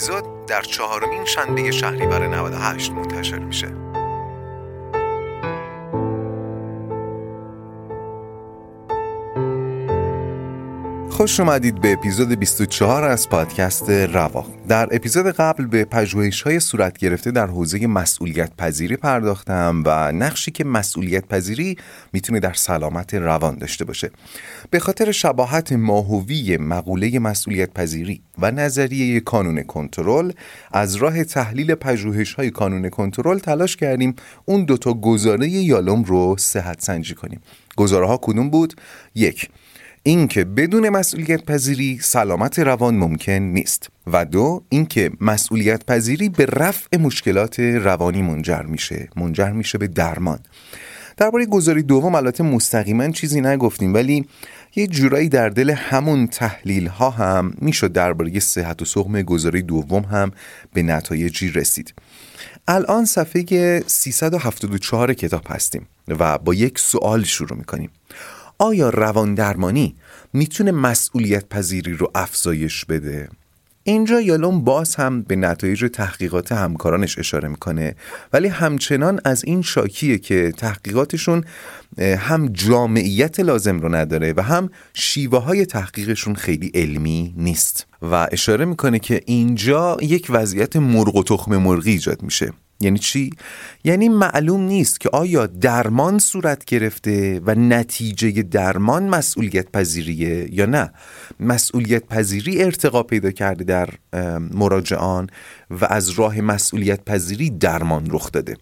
اپیزود در چهارمین شنبه شهریور 98 منتشر میشه. خوش اومدید به اپیزود 24 از پادکست رواق. در اپیزود قبل به پژوهش های صورت گرفته در حوزه مسئولیت پذیری پرداختم و نقشی که مسئولیت پذیری می‌تونه در سلامت روان داشته باشه. به خاطر شباهت ماهوی مقوله مسئولیت پذیری و نظریه کانون کنترل از راه تحلیل پژوهش های کانون کنترل تلاش کردیم اون دوتا گزاره یالوم رو صحت سنجی کنیم. گزاره ها کدوم بود؟ یک اینکه بدون مسئولیت پذیری سلامت روان ممکن نیست و دو اینکه مسئولیت پذیری به رفع مشکلات روانی منجر میشه منجر میشه به درمان. درباره گذاری دوم البته مستقیما چیزی نگفتیم ولی یه جورایی در دل همون تحلیل ها هم می‌شد درباره صحت و سقم گذاری دوم هم به نتایجی رسید. الان صفحه 374 کتاب هستیم و با یک سوال شروع می‌کنیم. آیا روان درمانی می‌تونه مسئولیت پذیری رو افزایش بده؟ اینجا یالوم باز هم به نتایج تحقیقات همکارانش اشاره می‌کنه ولی همچنان از این شاکیه که تحقیقاتشون هم جامعیت لازم رو نداره و هم شیوه های تحقیقشون خیلی علمی نیست و اشاره می‌کنه که اینجا یک وضعیت مرغ و تخم مرغی ایجاد میشه یعنی چی؟ یعنی معلوم نیست که آیا درمان صورت گرفته و نتیجه درمان مسئولیت پذیریه یا نه. مسئولیت پذیری ارتقا پیدا کرده در مراجعان و از راه مسئولیت پذیری درمان رخ داده.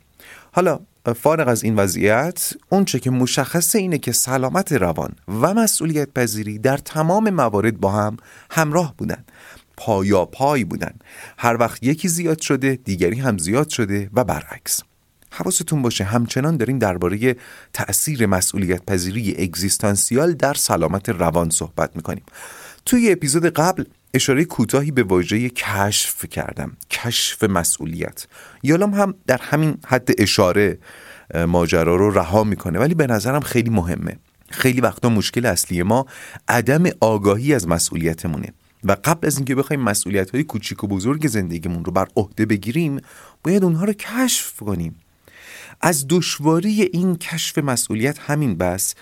حالا فارغ از این وضعیت اونچه که مشخصه اینه که سلامت روان و مسئولیت پذیری در تمام موارد با هم همراه بودن. پایا پای بودن. هر وقت یکی زیاد شده دیگری هم زیاد شده و برعکس. حواستون باشه همچنان داریم درباره تأثیر مسئولیت پذیری اگزیستانسیال در سلامت روان صحبت می‌کنیم. توی اپیزود قبل اشاره کوتاهی به واژه کشف کردم. کشف مسئولیت. یالام هم در همین حد اشاره ماجرا رو رها می‌کنه ولی به نظرم خیلی مهمه. خیلی وقتا مشکل اصلی ما عدم آگاهی از مسئولیتمونه. و قبل از اینکه بخوایم مسئولیت های کوچیک و بزرگ زندگیمون رو بر عهده بگیریم باید اونها رو کشف کنیم. از دشواری این کشف مسئولیت همین بس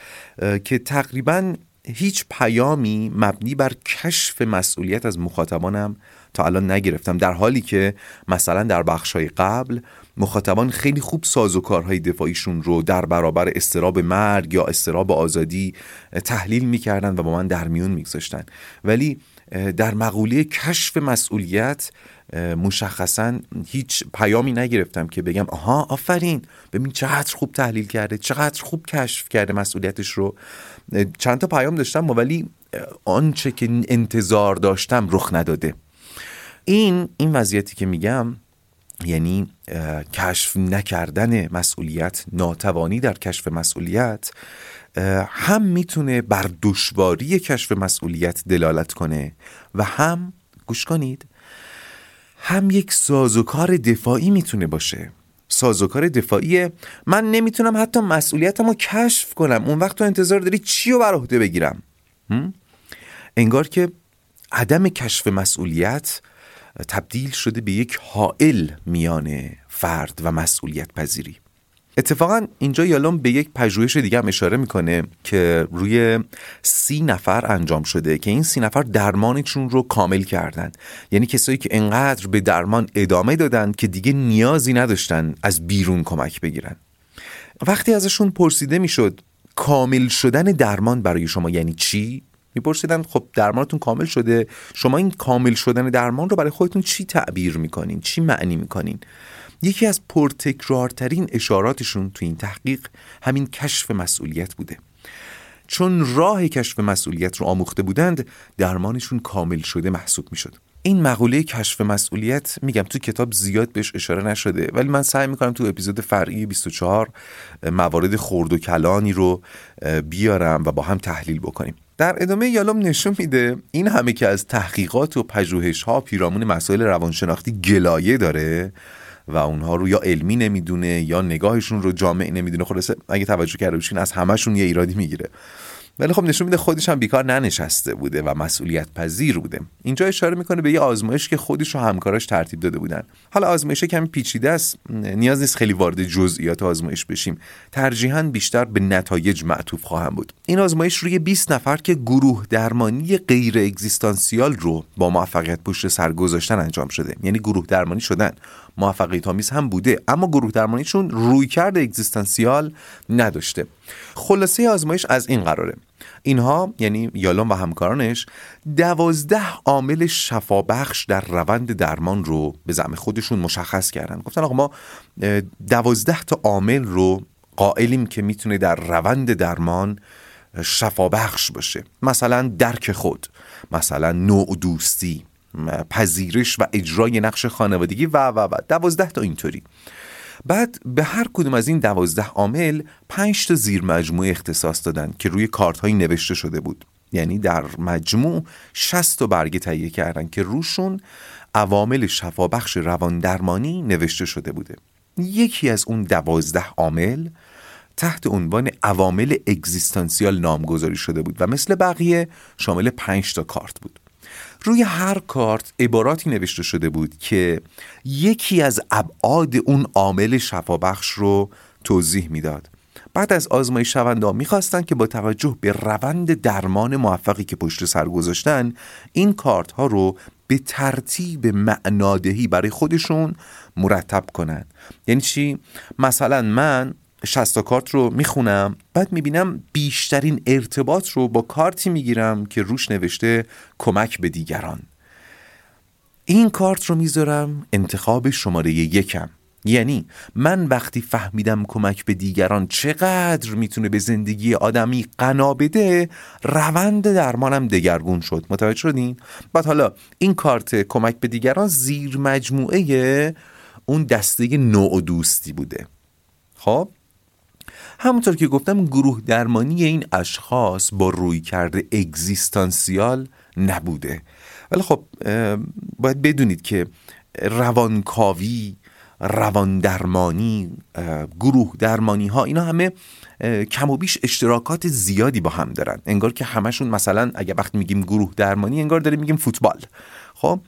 که تقریبا هیچ پیامی مبنی بر کشف مسئولیت از مخاطبانم تا الان نگرفتم در حالی که مثلا در بخشهای قبل مخاطبان خیلی خوب ساز و کارهای دفاعیشون رو در برابر استراب مرگ یا استراب آزادی تحلیل می‌کردن و با من در میون میگذاشتن. ولی در مقوله کشف مسئولیت مشخصا هیچ پیامی نگرفتم که بگم آها آفرین ببین چقدر خوب تحلیل کرده چقدر خوب کشف کرده مسئولیتش رو. چند تا پیام داشتم ولی آنچه که انتظار داشتم رخ نداده. این این وضعیتی که میگم یعنی کشف نکردن مسئولیت ناتوانی در کشف مسئولیت هم می‌تونه بر دشواری کشف مسئولیت دلالت کنه و هم گوش کنید هم یک سازوکار دفاعی می‌تونه باشه. سازوکار دفاعی من نمی‌تونم حتی مسئولیتم رو کشف کنم. اون وقت تو انتظار داری چی رو بر عهده بگیرم؟ انگار که عدم کشف مسئولیت تبدیل شده به یک حائل میان فرد و مسئولیت پذیری اتفاقا اینجا یالوم به یک پژوهش دیگه هم اشاره می‌کنه که روی سی نفر انجام شده که این سی نفر درمانشون رو کامل کردن. یعنی کسایی که انقدر به درمان ادامه دادن که دیگه نیازی نداشتن از بیرون کمک بگیرن. وقتی ازشون پرسیده می‌شد کامل شدن درمان برای شما یعنی چی? میپرسیدن خب درمانتون کامل شده شما این کامل شدن درمان رو برای خودتون چی تعبیر می‌کنین؟ چی معنی می‌کنین؟ یکی از پرتکرارترین اشاراتشون تو این تحقیق همین کشف مسئولیت بوده. چون راه کشف مسئولیت رو آموخته بودند درمانشون کامل شده محسوب می شد این مقوله کشف مسئولیت میگم تو کتاب زیاد بهش اشاره نشده ولی من سعی می‌کنم تو اپیزود فرعی 24 موارد خرد و کلانی رو بیارم و با هم تحلیل بکنیم. در ادامه یالوم نشون میده این همه که از تحقیقات و پژوهش ها پیرامون مسائل روانشناختی گلایه داره و اونها رو یا علمی نمی‌دونه یا نگاهشون رو جامع نمی‌دونه. خلاصه اگه توجه کرده باشین از همشون یه ایرادی می‌گیره. ولی خب نشون میده خودش هم بیکار ننشسته بوده و مسئولیت پذیر بوده. اینجا اشاره می‌کنه به یه آزمایش که خودش و همکاراش ترتیب داده بودن. حالا آزمایش کمی پیچیده است. نیاز نیست خیلی وارد جزئیات آزمایش بشیم. ترجیحاً بیشتر به نتایج معطوف خواهم بود. این آزمایش روی 20 نفر که گروه درمانی غیر اگزیستانسیال رو با موفقیت پشت سر گذاشتن انجام شده. یعنی گروه درمانی شدن. موفقیت آمیز هم بوده. اما گروه درمانیشون روی کرده اگزیستانسیال نداشته. خلاصه آزمایش از این قراره. اینها یعنی یالون و همکارانش دوازده عامل شفابخش در روند درمان رو به زعم خودشون مشخص کردن. گفتن آقا ما دوازده تا عامل رو قائلیم که می‌تونه در روند درمان شفابخش باشه. مثلا درک خود مثلا نوع دوستی. پذیرش و اجرای نقش خانوادگی و و و. دوازده تا اینطوری. بعد به هر کدوم از این دوازده عامل پنج تا زیر مجموعه اختصاص دادن که روی کارت های نوشته شده بود. یعنی در مجموع 60 تا برگه تهیه کردن که روشون عوامل شفابخش روان درمانی نوشته شده بوده. یکی از اون دوازده عامل تحت عنوان عوامل اگزیستانسیال نامگذاری شده بود و مثل بقیه شامل پنج تا کارت بود. روی هر کارت عباراتی نوشته شده بود که یکی از ابعاد اون عامل شفابخش رو توضیح می‌داد بعد از آزمایش شونده می‌خواستن که با توجه به روند درمان موفقی که پشت سر گذاشتن این کارت ها رو به ترتیب معنادهی برای خودشون مرتب کنن یعنی چی؟ مثلا من 60 کارت رو می‌خونم بعد می‌بینم بیشترین ارتباط رو با کارتی می‌گیرم که روش نوشته کمک به دیگران. این کارت رو می‌ذارم انتخاب شماره یکم. یعنی من وقتی فهمیدم کمک به دیگران چقدر می‌تونه به زندگی آدمی قنا بده روند درمانم دگرگون شد. متوجه شدین؟ بعد حالا این کارت کمک به دیگران زیر مجموعه اون دسته نوع دوستی بوده. خب؟ همونطور که گفتم گروه درمانی این اشخاص با روی کرده اگزیستانسیال نبوده. ولی خب باید بدونید که روانکاوی روان درمانی گروه درمانی ها اینا همه کم و بیش اشتراکات زیادی با هم دارن. انگار که همشون مثلا اگه وقتی میگیم گروه درمانی انگار داریم میگیم فوتبال. خب؟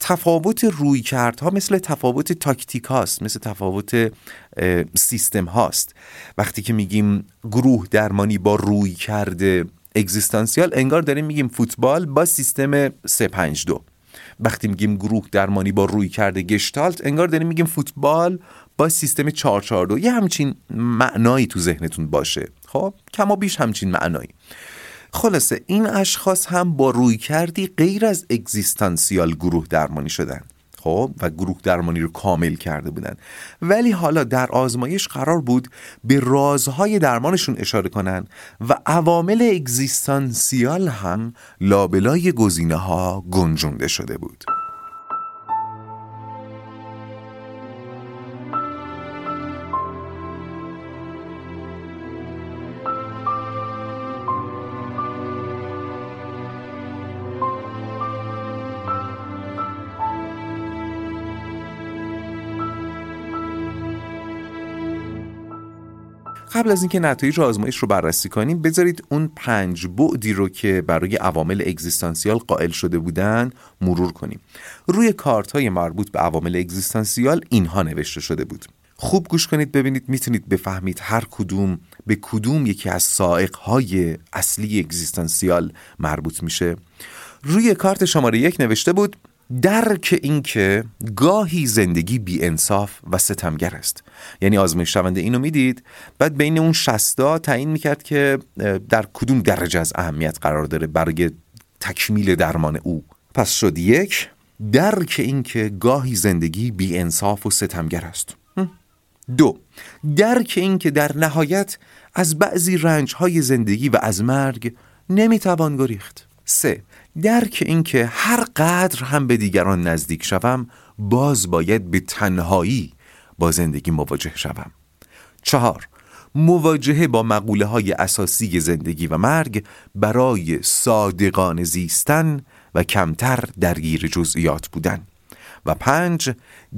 تفاوت روی کردها مثل تفاوت تاکتیک هاست مثل تفاوت سیستم هاست. وقتی که میگیم گروه درمانی با روی کرده اگزیستانسیال انگار داریم میگیم فوتبال با سیستم 352 وقتی میگیم گروه درمانی با روی کرده گشتالت انگار داریم میگیم فوتبال با سیستم 442 یه همچین معنایی تو ذهنتون باشه. خب؟ کما بیش همچین معنایی. خلاصه این اشخاص هم با روی کردی غیر از اگزیستانسیال گروه درمانی شدن. خب و گروه درمانی رو کامل کرده بودن. ولی حالا در آزمایش قرار بود به رازهای درمانشون اشاره کنن و عوامل اگزیستانسیال هم لابلای گزینه ها گنجونده شده بود. قبل از اینکه نتایج آزمایش رو بررسی کنیم بذارید اون پنج بعدی رو که برای عوامل اگزیستانسیال قائل شده بودن مرور کنیم. روی کارت های مربوط به عوامل اگزیستانسیال اینها نوشته شده بود. خوب گوش کنید ببینید می‌تونید بفهمید هر کدوم به کدوم یکی از سائق های اصلی اگزیستانسیال مربوط میشه. روی کارت شماره یک نوشته بود درک اینکه گاهی زندگی بی انصاف و ستمگر است. یعنی آزمایش شونده اینو می‌دید. بعد بین اون شستا تعیین می‌کرد که در کدوم درجه از اهمیت قرار داره برای تکمیل درمان او. پس شد یک درک اینکه گاهی زندگی بی انصاف و ستمگر است. دو درک اینکه در نهایت از بعضی رنج های زندگی و از مرگ نمی‌توان گریخت. سه درک اینکه هر قدر هم به دیگران نزدیک شوم باز باید به تنهایی با زندگی مواجه شوم. چهار مواجهه با مقوله های اساسی زندگی و مرگ برای صادقان زیستن و کمتر درگیر جزئیات بودن. و پنج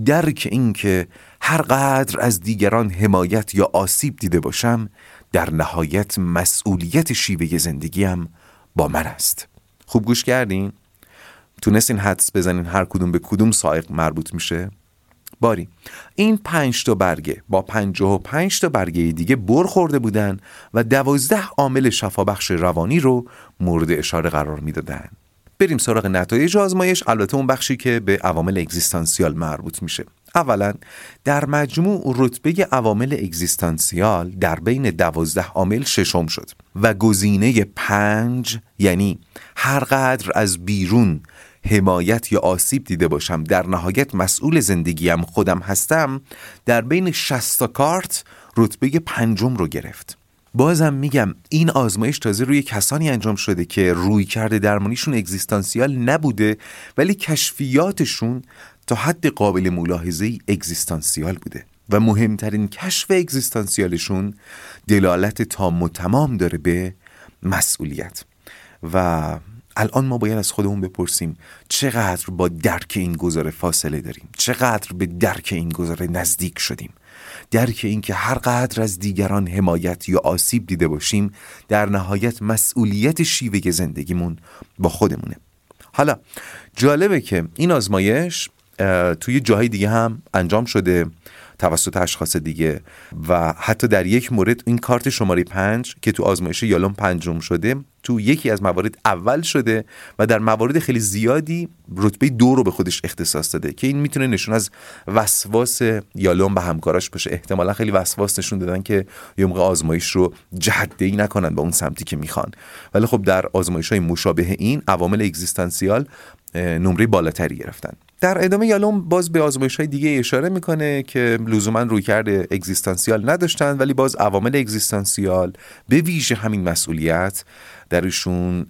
درک اینکه هر قدر از دیگران حمایت یا آسیب دیده باشم در نهایت مسئولیت شیوه زندگیم با من است. خوب گوش کردین؟ تونستین حدس بزنین هر کدوم به کدوم سایق مربوط میشه؟ باری این پنج تا برگه با پنجاه و پنج تا برگه دیگه بر خورده بودن و دوازده عامل شفابخش روانی رو مورد اشاره قرار می‌دادن بریم سراغ نتایج آزمایش البته اون بخشی که به عوامل اگزیستانسیال مربوط میشه اولا در مجموع رتبه عوامل اگزیستانسیال در بین دوازده عامل ششم شد و گزینه پنج یعنی هر قدر از بیرون حمایت یا آسیب دیده باشم در نهایت مسئول زندگیم خودم هستم در بین 60 کارت رتبه پنجم رو گرفت. بازم میگم این آزمایش تازه روی کسانی انجام شده که روی کرده درمانیشون اگزیستانسیال نبوده ولی کشفیاتشون تا حد قابل ملاحظه اگزیستانسیال بوده و مهمترین کشف اگزیستانسیالشون دلالت تام و تمام داره به مسئولیت. و الان ما باید از خودمون بپرسیم چقدر با درک این گذاره فاصله داریم؟ چقدر به درک این گذاره نزدیک شدیم؟ درک اینکه هر قدر از دیگران حمایت یا آسیب دیده باشیم در نهایت مسئولیت شیوه زندگیمون با خودمونه. حالا جالبه که این آزمایش توی جاهای دیگه هم انجام شده توسط اشخاص دیگه و حتی در یک مورد این کارت شماره پنج که تو آزمایش یالوم پنجم شده تو یکی از موارد اول شده و در موارد خیلی زیادی رتبه دو رو به خودش اختصاص داده که این می‌تونه نشون از وسواس یالوم به همکاراش باشه. احتمالا خیلی وسواس نشون دادن که یه موقع آزمایش رو جهده ای نکنن با اون سمتی که می‌خوان. ولی خب در آزمایش های مشابه این عوامل اگزیستانسیال نمره بالاتری گرفتن. در ادامه یالوم باز به آزمایش های دیگه اشاره می‌کنه که لزوما روی کرده اگزیستانسیال نداشتن ولی باز عوامل اگزیستانسیال به ویژه همین مسئولیت درشون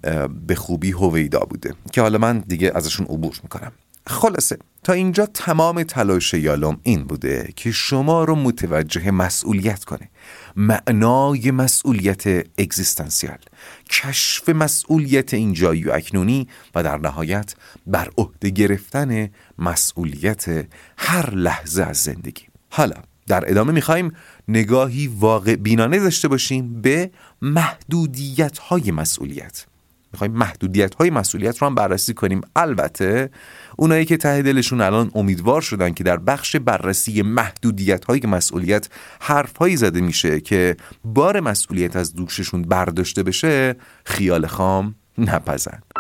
به خوبی هویدا بوده که حالا من دیگه ازشون عبور می‌کنم. خلاصه تا اینجا تمام تلاش یالوم این بوده که شما رو متوجه مسئولیت کنه. معنای مسئولیت اگزیستانسیال. کشف مسئولیت اینجایی و اکنونی و در نهایت بر عهده گرفتن مسئولیت هر لحظه از زندگی. حالا در ادامه می‌خوایم نگاهی واقع بینانه داشته باشیم به محدودیت های مسئولیت. می‌خوایم محدودیت های مسئولیت رو هم بررسی کنیم. البته اونایی که ته دلشون الان امیدوار شدن که در بخش بررسی محدودیت های مسئولیت حرف هایی زده میشه که بار مسئولیت از دوششون برداشته بشه خیال خام نپزند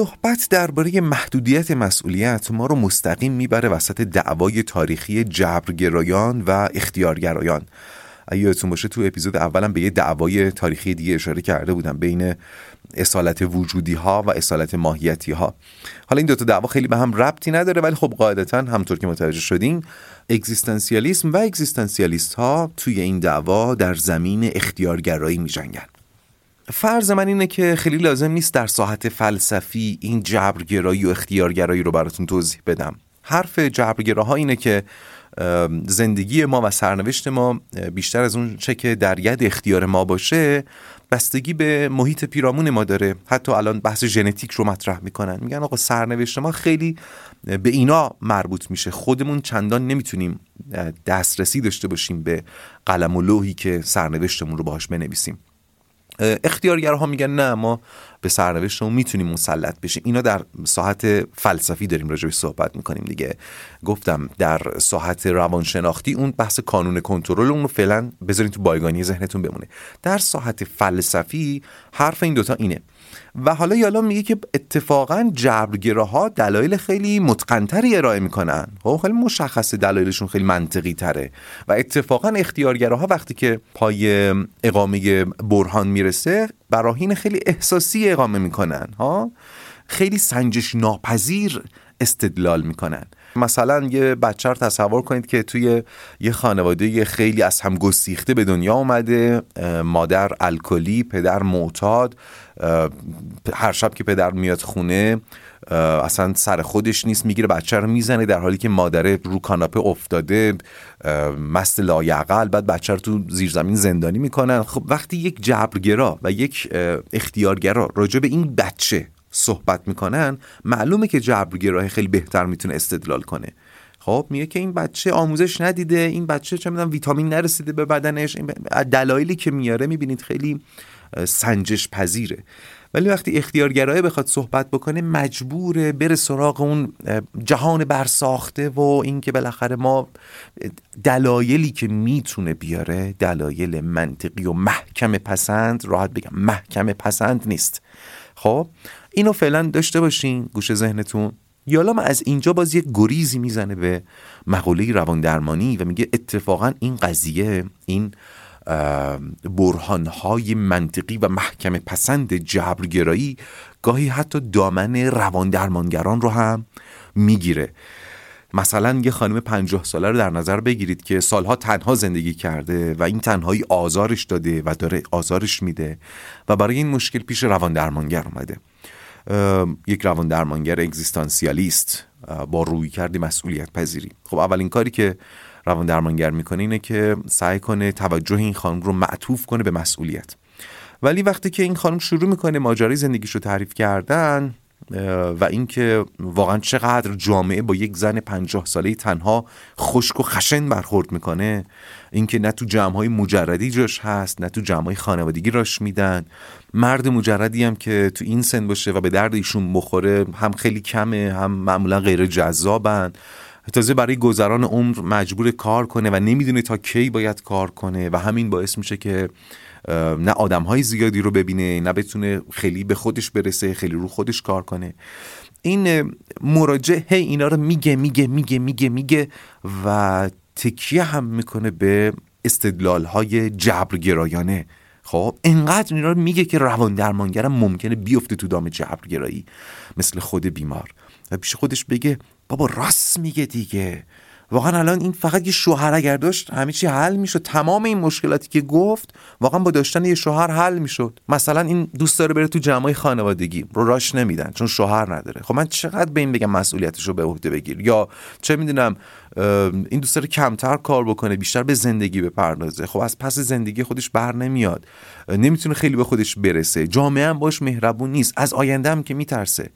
صحبت درباره محدودیت مسئولیت ما رو مستقیم می‌بره وسط دعوای تاریخی جبرگرایان و اختیارگرایان اگه یادتون باشه تو اپیزود اولم به یه دعوای تاریخی دیگه اشاره کرده بودم بین اصالت وجودی ها و اصالت ماهیتی ها حالا این دوتا دعوا خیلی به هم ربطی نداره ولی خب قاعدتا همطور که متوجه شدیم اگزیستانسیالیسم و اگزیستانسیالیست ها توی این دعوا در زمین اختیارگرایی می جنگن. فرض من اینه که خیلی لازم نیست در ساحت فلسفی این جبرگرایی و اختیارگرایی رو براتون توضیح بدم. حرف جبرگراها اینه که زندگی ما و سرنوشت ما بیشتر از اون چه که در ید اختیار ما باشه بستگی به محیط پیرامون ما داره. حتی الان بحث ژنتیک رو مطرح می‌کنن. میگن آقا سرنوشت ما خیلی به اینا مربوط میشه. خودمون چندان نمی‌تونیم دسترسی داشته باشیم به قلم و لوحی که سرنوشتمون رو باهاش بنویسیم. اختیارگرها میگن نه ما به سرنوشتمون می‌تونیم مسلط بشیم. اینا در ساحت فلسفی داریم راجعش صحبت می‌کنیم دیگه. گفتم در ساحت روانشناختی اون بحث کانون کنترل اون رو فعلا بذارین تو بایگانی ذهنتون بمونه. در ساحت فلسفی حرف این دوتا اینه. و حالا یالا میگه که اتفاقا جبرگراها دلایل خیلی متقنتری ارائه می‌کنن. خب خیلی مشخصه دلایلشون خیلی منطقی تره و اتفاقا اختیارگراها وقتی که پای اقامه برهان می‌رسه براهین خیلی احساسی اقامه می‌کنن ها؟ خیلی سنجش ناپذیر استدلال می‌کنن. مثلا یه بچه رو تصور کنید که توی یه خانواده خیلی از هم گسیخته به دنیا اومده مادر الکلی پدر معتاد هر شب که پدر میاد خونه اصلا سر خودش نیست می‌گیره بچه رو می‌زنه در حالی که مادره رو کاناپه افتاده مست لایعقل بعد بچه رو تو زیرزمین زندانی می‌کنن. خب وقتی یک جبرگرا و یک اختیارگرا راجع به این بچه صحبت می‌کنن معلومه که جبرگراه خیلی بهتر می‌تونه استدلال کنه. خب میگه که این بچه آموزش ندیده این بچه چه می‌دونم ویتامین نرسیده به بدنش دلایلی که میاره می‌بینید خیلی سنجش پذیره. ولی وقتی اختیارگرایه بخواد صحبت بکنه مجبوره بره سراغ اون جهان برساخته و اینکه بالاخره ما دلایلی که می‌تونه بیاره دلایل منطقی و محکم پسند راحت بگم محکم پسند نیست. خب اینو فعلا داشته باشین گوش ذهنتون. یالا از اینجا باز یه گریزی می‌زنه به مقوله روان درمانی و میگه اتفاقا این قضیه این برهانهای منطقی و محکم پسند جبرگرایی گاهی حتی دامن روان درمانگران رو هم می‌گیره. مثلا یه خانم پنجاه ساله رو در نظر بگیرید که سالها تنها زندگی کرده و این تنهایی آزارش داده و داره آزارش میده و برای این مشکل پیش روان درمانگر اومده. یک روان درمانگر اگزیستانسیالیست با روی کردی مسئولیت پذیری خب اولین کاری که روان درمانگر می‌کنه اینه که سعی کنه توجه این خانم رو معطوف کنه به مسئولیت. ولی وقتی که این خانم شروع می‌کنه ماجرای زندگیش رو تعریف کردن و اینکه واقعا چقدر جامعه با یک زن پنجاه ساله تنها خشک و خشن برخورد می‌کنه اینکه نه تو جمع های مجردی جاش هست نه تو جمع های خانوادگی راش میدن. مرد مجردی هم که تو این سن باشه و به درد ایشون بخوره هم خیلی کمه هم معمولا غیر جذابن تازه برای گذران عمر مجبور کار کنه و نمی‌دونه تا کی باید کار کنه و همین باعث میشه که نه آدم های زیادی رو ببینه نه بتونه خیلی به خودش برسه خیلی رو خودش کار کنه. این مراجع هی اینا رو میگه میگه میگه میگه میگه و تکیه هم می‌کنه به استدلال های جبرگرایانه. خب اینقدر اینا رو میگه که روان درمانگرم ممکنه بیفته تو دام جبرگرایی مثل خود بیمار. و پیش خودش بگه بابا راست میگه دیگه. واقعا الان این فقط یه شوهر اگر داشت همه چی حل می‌شد. تمام این مشکلاتی که گفت واقعا با داشتن یه شوهر حل می‌شد. مثلا این دوست داره بره تو جمعای خانوادگی رو راش نمیدن چون شوهر نداره. خب من چقدر به این بگم مسئولیتش رو به عهده بگیر؟ یا چه می‌دونم این دوست داره کمتر کار بکنه بیشتر به زندگی بپردازه. خب از پس زندگی خودش بر نمیاد. نمی‌تونه خیلی به خودش برسه. جامعه هم باش مهربون نیست. از آینده هم که میترسه.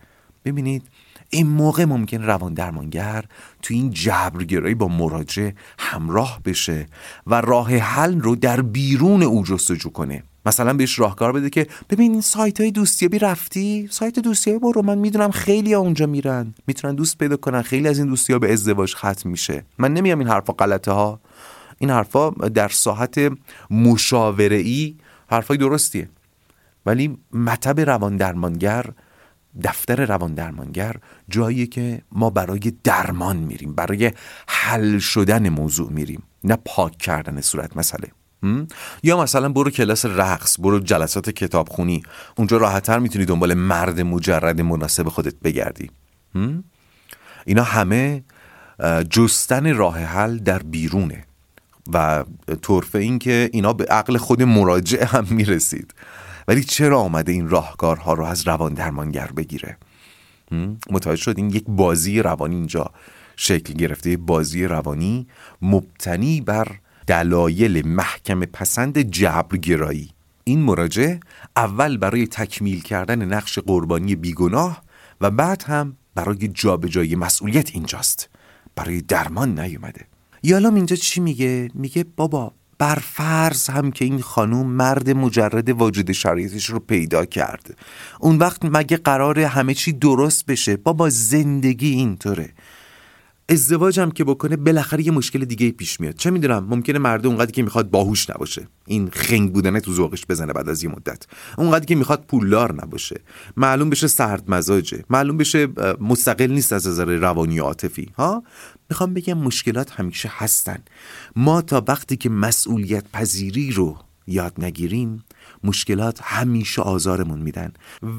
ببینید این موقع ممکن روان درمانگر تو این جبرگرایی با مراجع همراه بشه و راه حل رو در بیرون او جستجو کنه. مثلا بهش راهکار بده که ببین این سایت های دوستیابی رفتی؟ سایت دوستیابی برو من می‌دونم خیلی ها اونجا میرن. می‌تونن دوست پیدا کنن. خیلی از این دوستی ها به ازدواج ختم میشه. من نمیگم این حرفا غلطه ها این حرفا در ساحت مشاوره ای حرفای درستیه. ولی مطب روان درمانگر دفتر روان درمانگر جایی که ما برای درمان میریم برای حل شدن موضوع میریم نه پاک کردن صورت مسئله. یا مثلا برو کلاس رقص برو جلسات کتابخونی اونجا راحتتر می‌تونی دنبال مرد مجرد مناسب خودت بگردی. اینا همه جستن راه حل در بیرونه. و طرفه این که اینا به عقل خود مراجع هم می‌رسید. ولی چرا آمده این راهکارها رو از روان درمانگر بگیره؟ متوجه شد این یک بازی روانی اینجا شکل گرفته بازی روانی مبتنی بر دلایل محکم پسند جبرگرایی. این مراجع اول برای تکمیل کردن نقش قربانی بیگناه و بعد هم برای جابجایی مسئولیت اینجاست. برای درمان نیومده. یالام اینجا چی میگه؟ میگه بابا بر فرض هم که این خانوم مرد مجرد واجد شرایطش رو پیدا کرد اون وقت مگه قرار همه چی درست بشه؟ بابا زندگی اینطوره. ازدواجم که بکنه بالاخره یه مشکل دیگه پیش میاد. چه می‌دونم؟ ممکنه مرد اونقدر که می‌خواد باهوش نباشه. این خنگ بودنه تو ذوقش بزنه بعد از یه مدت. اونقدر که می‌خواد پولدار نباشه. معلوم بشه سرد مزاجه. معلوم بشه مستقل نیست از نظر روانی و عاطفی. ها؟ می‌خوام بگم مشکلات همیشه هستن. ما تا وقتی که مسئولیت پذیری رو یاد نگیریم مشکلات همیشه آزارمون میدن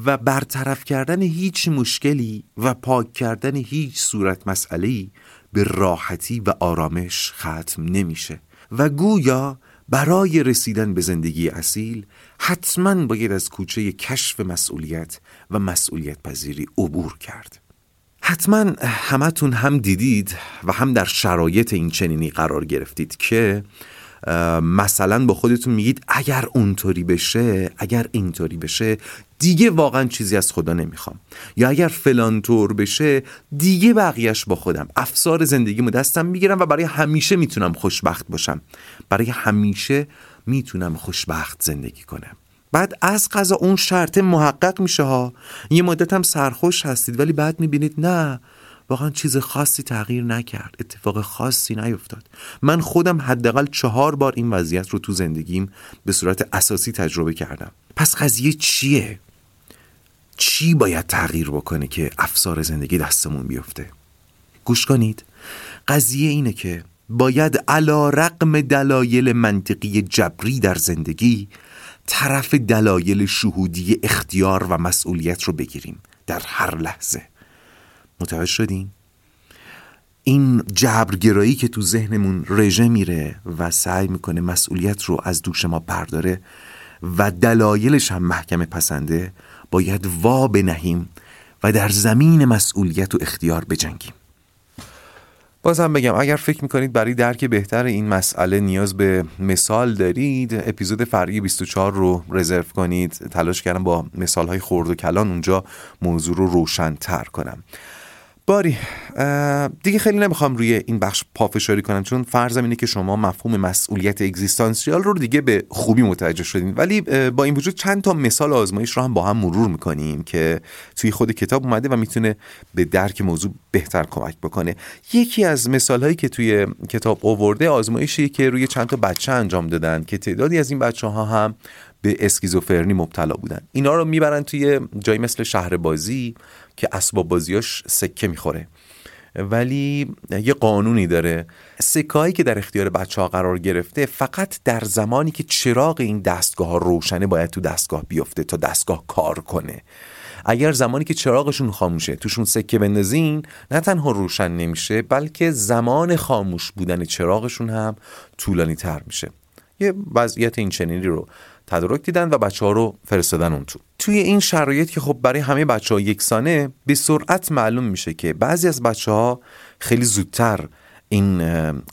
و برطرف کردن هیچ مشکلی و پاک کردن هیچ صورت مسئله به راحتی و آرامش ختم نمیشه. و گویا برای رسیدن به زندگی اصیل حتما باید از کوچه کشف مسئولیت و مسئولیت پذیری عبور کرد. حتما همتون هم دیدید و هم در شرایط این چنینی قرار گرفتید که مثلا با خودتون میگید اگر اونطوری بشه اگر اینطوری بشه دیگه واقعا چیزی از خدا نمی‌خوام. یا اگر فلان طور بشه دیگه بقیهش با خودم. افسار زندگیمو دستم می‌گیرم و برای همیشه می‌تونم خوشبخت باشم. برای همیشه می‌تونم خوشبخت زندگی کنم. بعد از قضا اون شرط محقق میشه ها. یه مدت هم سرخوش هستید ولی بعد می‌بینید نه. واقعا چیز خاصی تغییر نکرد. اتفاق خاصی نیفتاد من خودم حداقل چهار بار این وضعیت رو تو زندگیم به صورت اساسی تجربه کردم. پس قضیه چیه؟ چی باید تغییر بکنه که افسار زندگی دستمون بیفته؟ گوش کنید. قضیه اینه که باید علا رقم دلایل منطقی جبری در زندگی طرف دلایل شهودی اختیار و مسئولیت رو بگیریم در هر لحظه. متوجه شدین؟ این جبرگرایی که تو ذهنمون رژه میره و سعی می‌کنه مسئولیت رو از دوش ما برداره و دلایلش هم محکم پسنده باید وا بنهیم و در زمین مسئولیت و اختیار بجنگیم. بازم بگم اگر فکر می‌کنید برای درک بهتر این مسئله نیاز به مثال دارید اپیزود فرعی 24 رو رزرو کنید. تلاش کردم با مثال های خورد و کلان اونجا موضوع رو روشن تر کنم. باری دیگه خیلی نمی‌خوام روی این بخش پافشاری کنم چون فرضم اینه که شما مفهوم مسئولیت اگزیستانسیال رو دیگه به خوبی متوجه شدین. ولی با این وجود چند تا مثال آزمایش رو هم با هم مرور می‌کنیم که توی خود کتاب اومده و می‌تونه به درک موضوع بهتر کمک بکنه. یکی از مثال هایی که توی کتاب آورده آزمایشی که روی چند تا بچه انجام دادن که تعدادی از این بچه ها هم به اسکیزوفرنی مبتلا بودن. اینا رو می‌برن توی جایی مثل شهر بازی که اسباب بازیاش سکه می‌خوره. ولی یه قانونی داره. سکایی که در اختیار بچه ها قرار گرفته فقط در زمانی که چراغ این دستگاه روشنه باید تو دستگاه بیفته تا دستگاه کار کنه. اگر زمانی که چراغشون خاموشه توشون سکه بندازین نه تنها روشن نمیشه بلکه زمان خاموش بودن چراغشون هم طولانی تر میشه. یه وضعیت این چنینی رو تدارک دیدن و بچه ها رو فرستادن اون تو. توی این شرایط که خب برای همه بچه ها یکسانه به سرعت معلوم میشه که بعضی از بچه ها خیلی زودتر این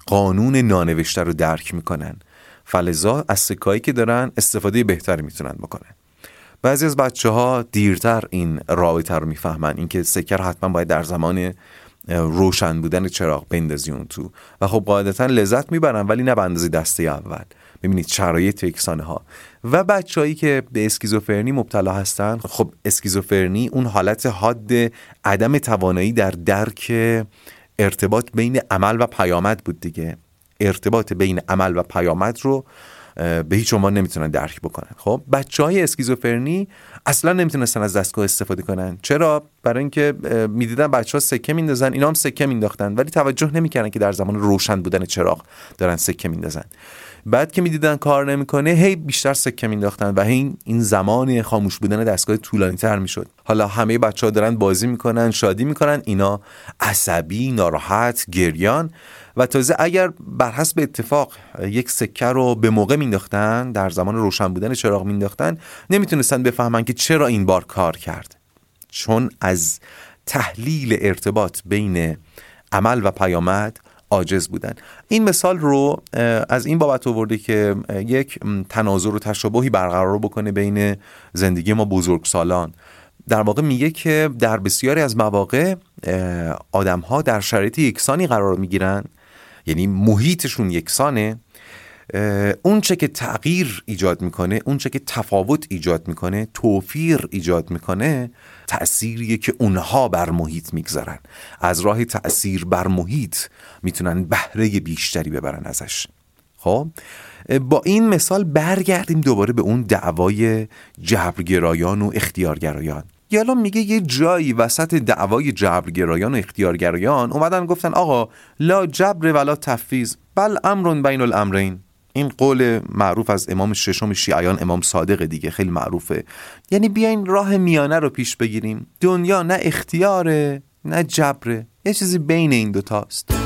قانون نانوشته رو درک می‌کنن. فلزا از سکایی که دارن استفاده بهتری می‌تونن بکنن. بعضی از بچه ها دیرتر این رابطه رو می‌فهمن. اینکه سکر حتما باید در زمان روشن بودن چراغ بندازی اون تو. و خب قاعدتا لذت می‌برن ولی نه به اندازه دسته اول. ببینید شرایط یکسانه ها و بچههایی که به اسکیزوفرنی مبتلا هستن خب اسکیزوفرنی اون حالت حاد عدم توانایی در درک ارتباط بین عمل و پیامد بود دیگه. ارتباط بین عمل و پیامد رو به هیچ عنوان نمی‌تونن درک بکنن. خب بچه های اسکیزوفرنی اصلا نمی‌تونستن از دستگاه استفاده کنن. چرا؟ برای اینکه می‌دیدن بچه ها سکه میندازن اینا هم سکه مینداختن ولی توجه نمی‌کردن که در زمان روشن بودن چراغ دارن سکه میندازن. بعد که می‌دیدن کار نمی‌کنه هی بیشتر سکه مینداختن و این این زمان خاموش بودن دستگاه طولانی تر می‌شد. حالا همه بچه ها دارن بازی می‌کنن شادی می‌کنن اینا عصبی ناراحت گریان و تازه اگر بر حسب اتفاق یک سکه رو به موقع مینداختن در زمان روشن بودن چراغ مینداختن نمی‌تونستن بفهمن که چرا این بار کار کرد. چون از تحلیل ارتباط بین عمل و پیامد عاجز بودن. این مثال رو از این بابت آورده که یک تناظر و تشابهی برقرار بکنه بین زندگی ما بزرگسالان. در واقع میگه که در بسیاری از مواقع آدم ها در شرایط یکسانی قرار می‌گیرن. یعنی محیطشون یکسانه. اون چه که تغییر ایجاد می‌کنه اون چه که تفاوت ایجاد می‌کنه توفیر ایجاد می‌کنه تأثیریه که اونها بر محیط می‌گذارن. از راه تأثیر بر محیط می‌تونن بهره بیشتری ببرن ازش. خب؟ با این مثال برگردیم دوباره به اون دعوای جبرگرایان و اختیارگرایان. یالا میگه یه جایی وسط دعوای جبرگرایان و اختیارگرایان اومدن گفتن آقا لا جبر ولا تفیز بل امرون بین الامرین. این قول معروف از امام ششم شیعیان امام صادق دیگه خیلی معروفه. یعنی بیاین راه میانه رو پیش بگیریم. دنیا نه اختیاره نه جبره. یه چیزی بین این دوتاست.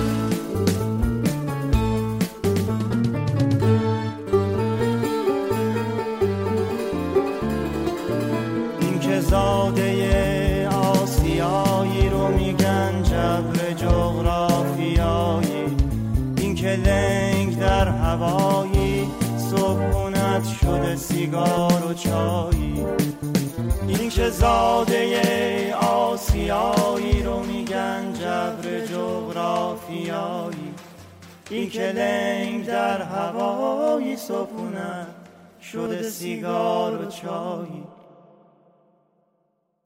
آسیایی رو میگن جبر جغرافیایی. این که لنگ در هوایی سکونت شده سیگار و چایی.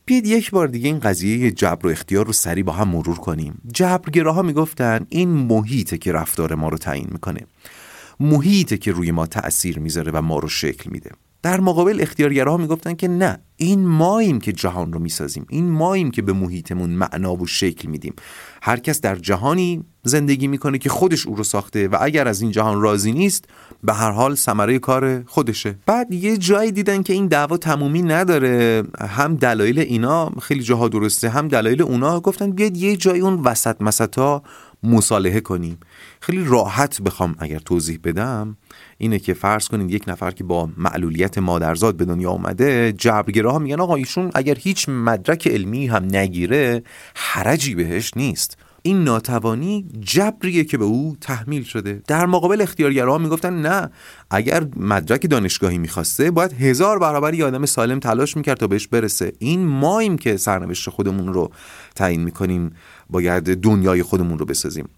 بیاید یک بار دیگه این قضیه جبر و اختیار رو سریع با هم مرور کنیم. جبرگراها می‌گفتن این محیطه که رفتار ما رو تعیین می‌کنه. محیطه که روی ما تأثیر می‌ذاره و ما رو شکل میده. در مقابل اختیارگرها می‌گفتن که نه این ماییم که جهان رو می‌سازیم این ماییم که به محیطمون معنا و شکل میدیم. هر کس در جهانی زندگی می‌کنه که خودش او رو ساخته و اگر از این جهان راضی نیست به هر حال ثمره کار خودشه. بعد یه جایی دیدن که این دعوا تمومی نداره. هم دلایل اینا خیلی جاها درسته هم دلایل اونا. گفتن بیاد یه جای اون وسط مسطا مصالحه کنیم. خیلی راحت بخوام اگر توضیح بدم اینه که فرض کنید یک نفر که با معلولیت مادرزاد به دنیا آمده جبرگراها میگن آقا ایشون اگر هیچ مدرک علمی هم نگیره حرجی بهش نیست. این ناتوانی جبریه که به او تحمیل شده. در مقابل اختیارگرها می‌گفتن نه اگر مدرک دانشگاهی می‌خواسته باید هزار برابر یه آدم سالم تلاش می‌کرد تا بهش برسه. این ماییم که سرنوشت خودمون رو تعیین می‌کنیم. باید دنیای خودمون رو بسازیم.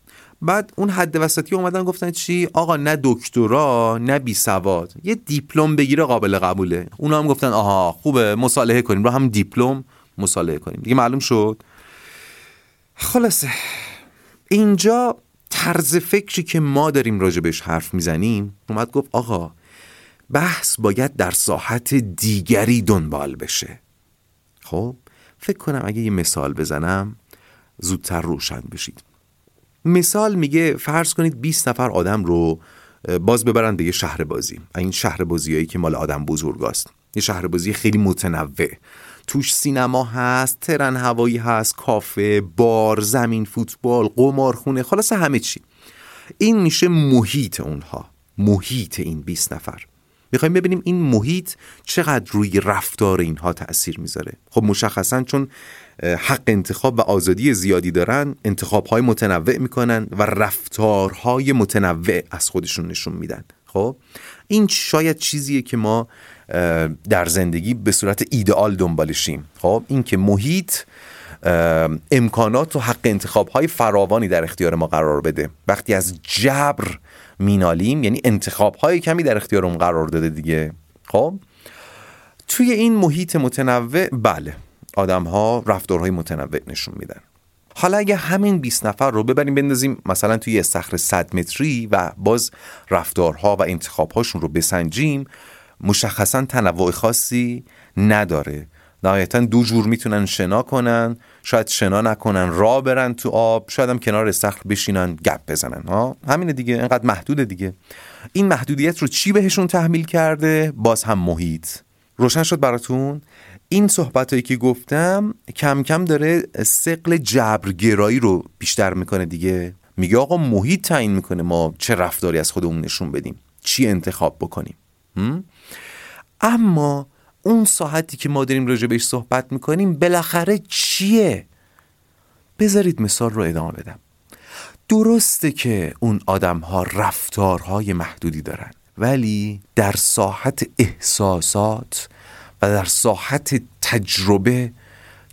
بعد اون حد وسطی اومدن گفتن چی؟ آقا نه دکترا نه بی سواد. یه دیپلم بگیره قابل قبوله. اونا هم گفتن آها خوبه مصالحه کنیم. رو هم دیپلم مصالحه کنیم. دیگه معلوم شد. خلاصه. اینجا طرز فکری که ما داریم راجبش حرف می‌زنیم اومد گفت آقا بحث باید در ساحت دیگری دنبال بشه. خب فکر کنم اگه یه مثال بزنم. زودتر روشن بشید. مثال میگه فرض کنید 20 نفر آدم رو باز ببرن به یه شهر بازی این شهر بازیایی که مال آدم بزرگاست. یه شهر بازی خیلی متنوع. توش سینما هست ترن هوایی هست کافه بار زمین فوتبال قمارخونه خلاص همه چی. این میشه محیط اونها. محیط این 20 نفر. می‌خوایم ببینیم این محیط چقدر روی رفتار اینها تاثیر می‌ذاره. خب مشخصا چون حق انتخاب و آزادی زیادی دارن انتخابهای متنوع می‌کنن و رفتارهای متنوع از خودشون نشون میدن. خب؟ این شاید چیزیه که ما در زندگی به صورت ایدئال دنبالشیم. خب؟ این که محیط امکانات و حق انتخاب های فراوانی در اختیار ما قرار بده. وقتی از جبر مینالیم یعنی انتخاب های کمی در اختیارمون قرار داده دیگه. خب؟ توی این محیط متنوع بله. آدم ها رفتارهای متنوع نشون میدن. حالا اگه همین 20 نفر رو ببریم بندازیم مثلا توی استخر 100 متری و باز رفتارها و انتخابهاشون رو بسنجیم مشخصا تنوع خاصی نداره. نهایتا دو جور می‌تونن شنا کنن شاید شنا نکنن را برن تو آب شاید هم کنار استخر بشینن گپ بزنن ها؟ همینه دیگه اینقدر محدوده دیگه. این محدودیت رو چی بهشون تحمیل کرده؟ باز هم محیط. روشن شد براتون؟ این صحبت هایی که گفتم کم کم داره سقل جبرگرایی رو بیشتر می‌کنه دیگه. میگه آقا محیط تعیین می‌کنه ما چه رفتاری از خودمون نشون بدیم چی انتخاب بکنیم. اما اون ساعتی که ما داریم راجع بهش صحبت می‌کنیم بالاخره چیه؟ بذارید مثال رو ادامه بدم. درسته که اون آدم ها رفتارهای محدودی دارن ولی در ساحت احساسات و در ساحت تجربه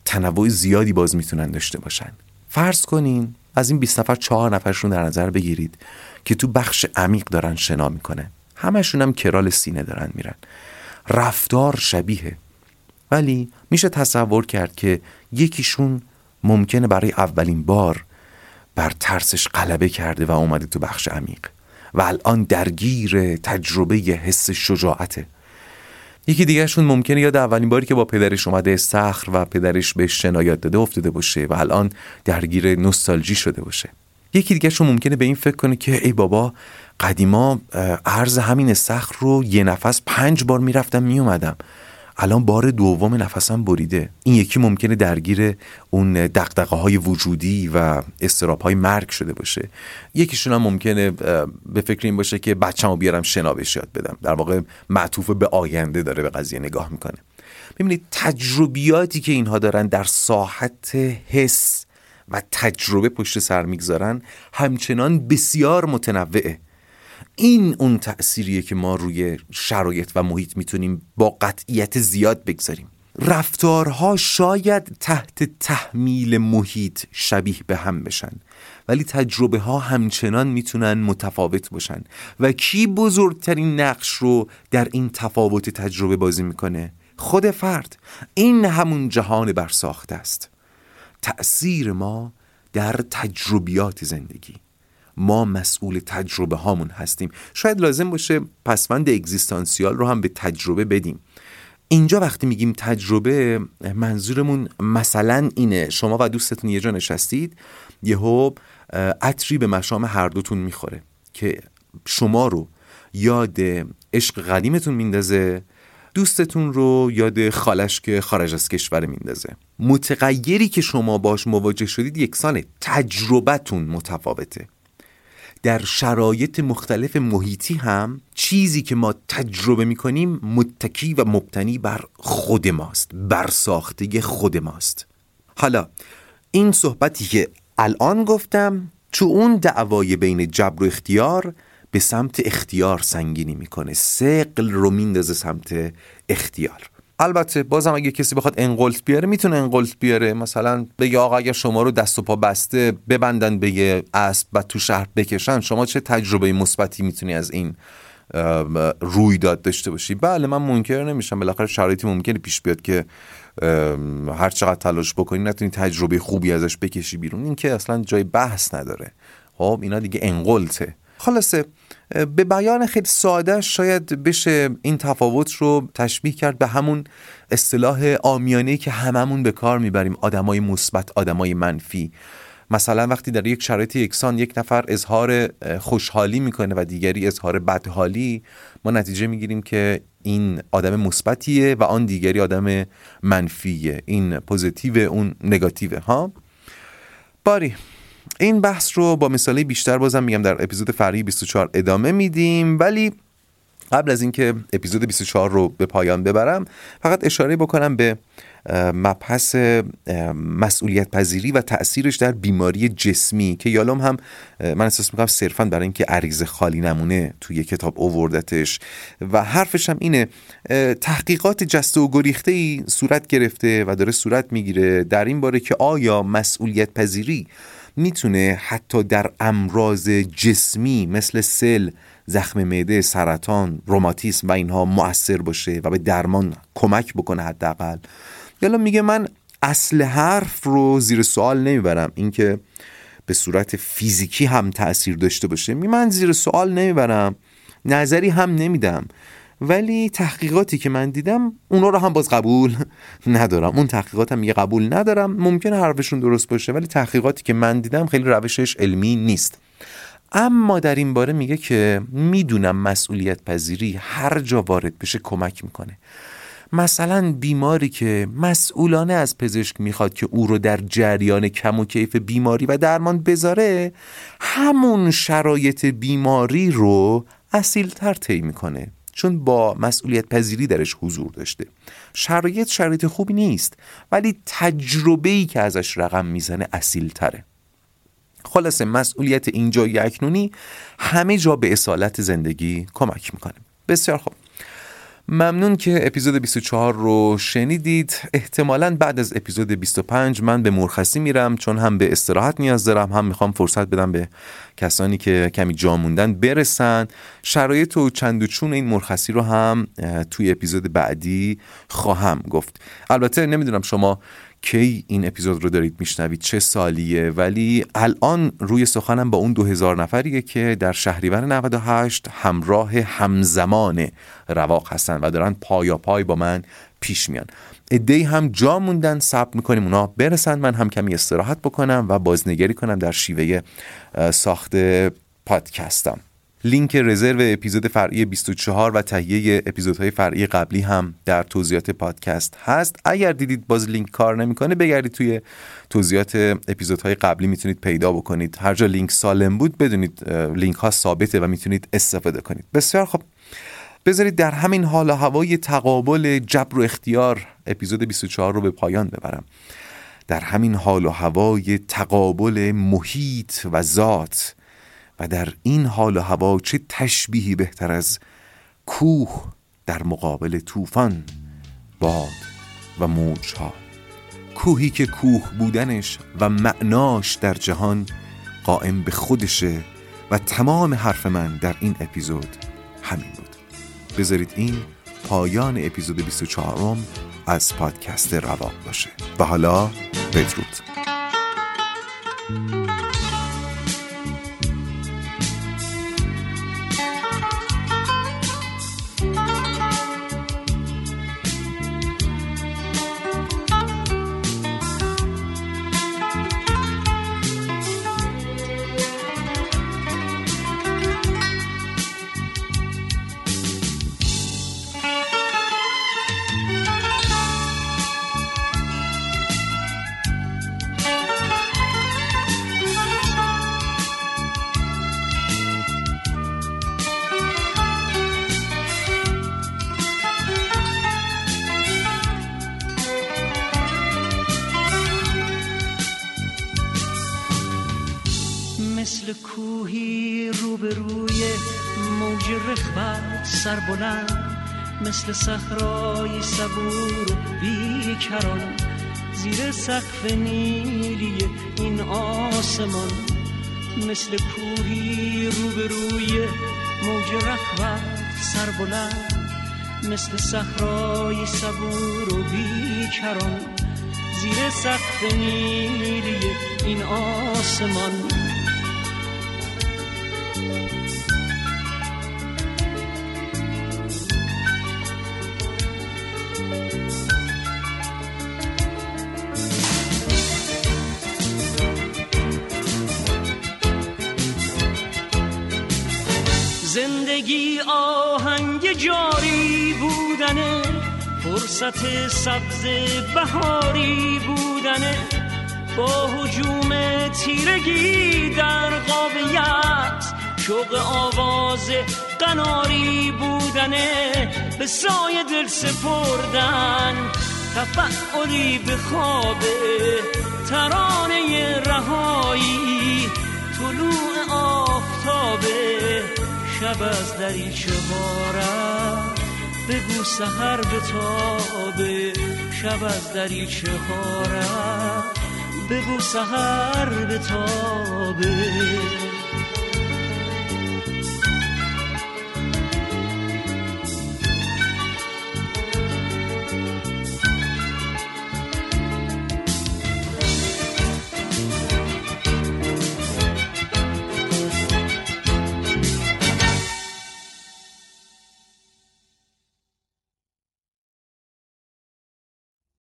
تنوع زیادی باز می‌تونن داشته باشن. فرض کنین از این 20 نفر چهار نفرشون در نظر بگیرید که تو بخش عمیق دارن شنا می‌کنه. همشون هم کرال سینه دارن میرن. رفتار شبیه. ولی میشه تصور کرد که یکیشون ممکنه برای اولین بار بر ترسش غلبه کرده و اومده تو بخش عمیق. و الان درگیر تجربه حس شجاعته. یکی دیگرشون ممکنه یاد اولین باری که با پدرش اومده سخر و پدرش به شنا یاد داده افتاده باشه و الان درگیر نوستالژی شده باشه. یکی دیگرشون ممکنه به این فکر کنه که ای بابا قدیما عرض همین سخر رو یه نفس پنج بار می‌رفتم میومدم الان بار دوم نفسم بریده. این یکی ممکنه درگیر اون دقدقه های وجودی و استراب های مرگ شده باشه. یکیشون هم ممکنه به فکر این باشه که بچه‌مو بیارم شنا یاد بدم. در واقع معطوف به آینده داره به قضیه نگاه می‌کنه. ببینید تجربیاتی که اینها دارن در ساحت حس و تجربه پشت سر می‌گذارن همچنان بسیار متنوعه. این اون تأثیریه که ما روی شرایط و محیط می‌تونیم با قطعیت زیاد بگذاریم. رفتارها شاید تحت تحمیل محیط شبیه به هم بشن ولی تجربه ها همچنان می‌تونن متفاوت باشن. و کی بزرگترین نقش رو در این تفاوت تجربه بازی می‌کنه؟ خود فرد. این همون جهان برساخته است. تأثیر ما در تجربیات زندگی. ما مسئول تجربه هامون هستیم. شاید لازم باشه پسوند اگزیستانسیال رو هم به تجربه بدیم. اینجا وقتی میگیم تجربه منظورمون مثلا اینه. شما و دوستتون یه جا نشستید یهو عطری به مشام هر دوتون می‌خوره که شما رو یاد عشق قدیمتون میندازه دوستتون رو یاد خالش که خارج از کشور میندازه. متغیری که شما باش مواجه شدید یکسانه. تجربتون متفاوته. در شرایط مختلف محیطی هم چیزی که ما تجربه می‌کنیم متکی و مبتنی بر خود ماست بر ساخته خود ماست. حالا این صحبتی که الان گفتم تو اون دعوای بین جبر و اختیار به سمت اختیار سنگینی می‌کنه. سقل رو میندازه سمت اختیار. البته بازم اگه کسی بخواد انقلت بیاره می‌تونه انقلت بیاره. مثلا بگه آقا اگر شما رو دست و پا بسته ببندن به یه اسب و تو شهر بکشن. شما چه تجربه مثبتی می‌تونی از این رویداد داشته باشی؟ بله من منکر نمیشم. بالاخره شرایطی ممکنه پیش بیاد که هر چقدر تلاش بکنی نتونی تجربه خوبی ازش بکشی بیرون. این که اصلا جای بحث نداره. خب اینا دیگه انقلته. خلاصه به بیان خیلی ساده شاید بشه این تفاوت رو تشبیه کرد به همون اصطلاح آمیانه که هممون به کار می‌بریم آدمای مثبت آدمای منفی. مثلا وقتی در یک شرایط یکسان یک نفر اظهار خوشحالی می‌کنه و دیگری اظهار بدحالی ما نتیجه می‌گیریم که این آدم مثبتیه و آن دیگری آدم منفیه. این پوزیتیو اون نگاتیوه ها؟ باری. این بحث رو با مثالی بیشتر بازم میگم در اپیزود فرعی 24 ادامه میدیم ولی قبل از اینکه اپیزود 24 رو به پایان ببرم فقط اشاره بکنم به مبحث مسئولیت پذیری و تاثیرش در بیماری جسمی که یالوم هم من احساس می‌کنم صرفا برای اینکه عریض خالی نمونه توی کتاب اووردتش و حرفش هم اینه تحقیقات جسته و گریخته ای صورت گرفته و داره صورت می‌گیره در این باره که آیا مسئولیت پذیری می‌تونه حتی در امراض جسمی مثل سل زخم معده سرطان روماتیسم و اینها مؤثر باشه و به درمان کمک بکنه حداقل. یالا میگه من اصل حرف رو زیر سوال نمی‌برم. اینکه به صورت فیزیکی هم تاثیر داشته باشه. من زیر سوال نمی‌برم. نظری هم نمیدم. ولی تحقیقاتی که من دیدم اونا رو هم باز قبول ندارم. اون تحقیقات هم میگه قبول ندارم. ممکنه حرفشون درست باشه ولی تحقیقاتی که من دیدم خیلی روشش علمی نیست. اما در این باره میگه که می‌دونم مسئولیت پذیری هر جا وارد بشه کمک می‌کنه. مثلا بیماری که مسئولانه از پزشک می‌خواد که او رو در جریان کم و کیف بیماری و درمان بذاره همون شرایط بیماری رو اصیلتر طی می‌کنه. چون با مسئولیت پذیری درش حضور داشته. شرایط شرایط خوبی نیست ولی تجربه ای که ازش رقم می‌زنه اصیل تره خلاصه مسئولیت اینجا اکنونی همه جا به اصالت زندگی کمک می‌کنه. بسیار خوب. ممنون که اپیزود 24 رو شنیدید. احتمالا بعد از اپیزود 25 من به مرخصی میرم چون هم به استراحت نیاز دارم هم می‌خوام فرصت بدم به کسانی که کمی جا موندن برسن. شرایط و چند و چون این مرخصی رو هم توی اپیزود بعدی خواهم گفت. البته نمی‌دونم شما کی این اپیزود رو دارید میشنوید؟ چه سالیه؟ ولی الان روی سخنم با اون دو هزار نفریه که در شهریور 98 همراه همزمان رواق هستن و دارن پایا پای با من پیش میان. ادهی هم جا موندن صبر می‌کنیم اونا برسن. من هم کمی استراحت بکنم و بازنگری کنم در شیوه ساخت پادکستم. لینک رزرو اپیزود فرعی 24 و تهیه اپیزودهای فرعی قبلی هم در توضیحات پادکست هست. اگر دیدید باز لینک کار نمی‌کنه بگردید توی توضیحات اپیزودهای قبلی می‌تونید پیدا بکنید. هر جا لینک سالم بود بدونید لینک ها ثابته و می‌تونید استفاده کنید. بسیار خب بذارید در همین حال و هوای تقابل جبر و اختیار اپیزود 24 رو به پایان ببرم. در همین حال و هوای تقابل محیط و ذات و در این حال و هوا چه تشبیهی بهتر از کوه در مقابل طوفان باد و موجها. کوهی که کوه بودنش و معناش در جهان قائم به خودشه و تمام حرف من در این اپیزود همین بود. بذارید این پایان اپیزود 24 از پادکست رواق باشه. و حالا بدرود. سر بلند مثل صخرای صبور و بیکران زیر سقف نیلی این آسمان مثل کوهی روبروی موج رخوت سر بلند مثل صخرای صبور و بیکران زیر سقف نیلی این آسمان. زندگی آهنگ جاری بودنه فرصت سبز بهاری بودنه. با حجوم تیرگی در قابیت شوق آواز قناری بودنه. به سای دل سپردن تفعلی به خوابه ترانه رهایی. طلوع آفتابه شب از دریچه هارم بگو سهر به تابه شب از دریچه هارم بگو سهر به تابه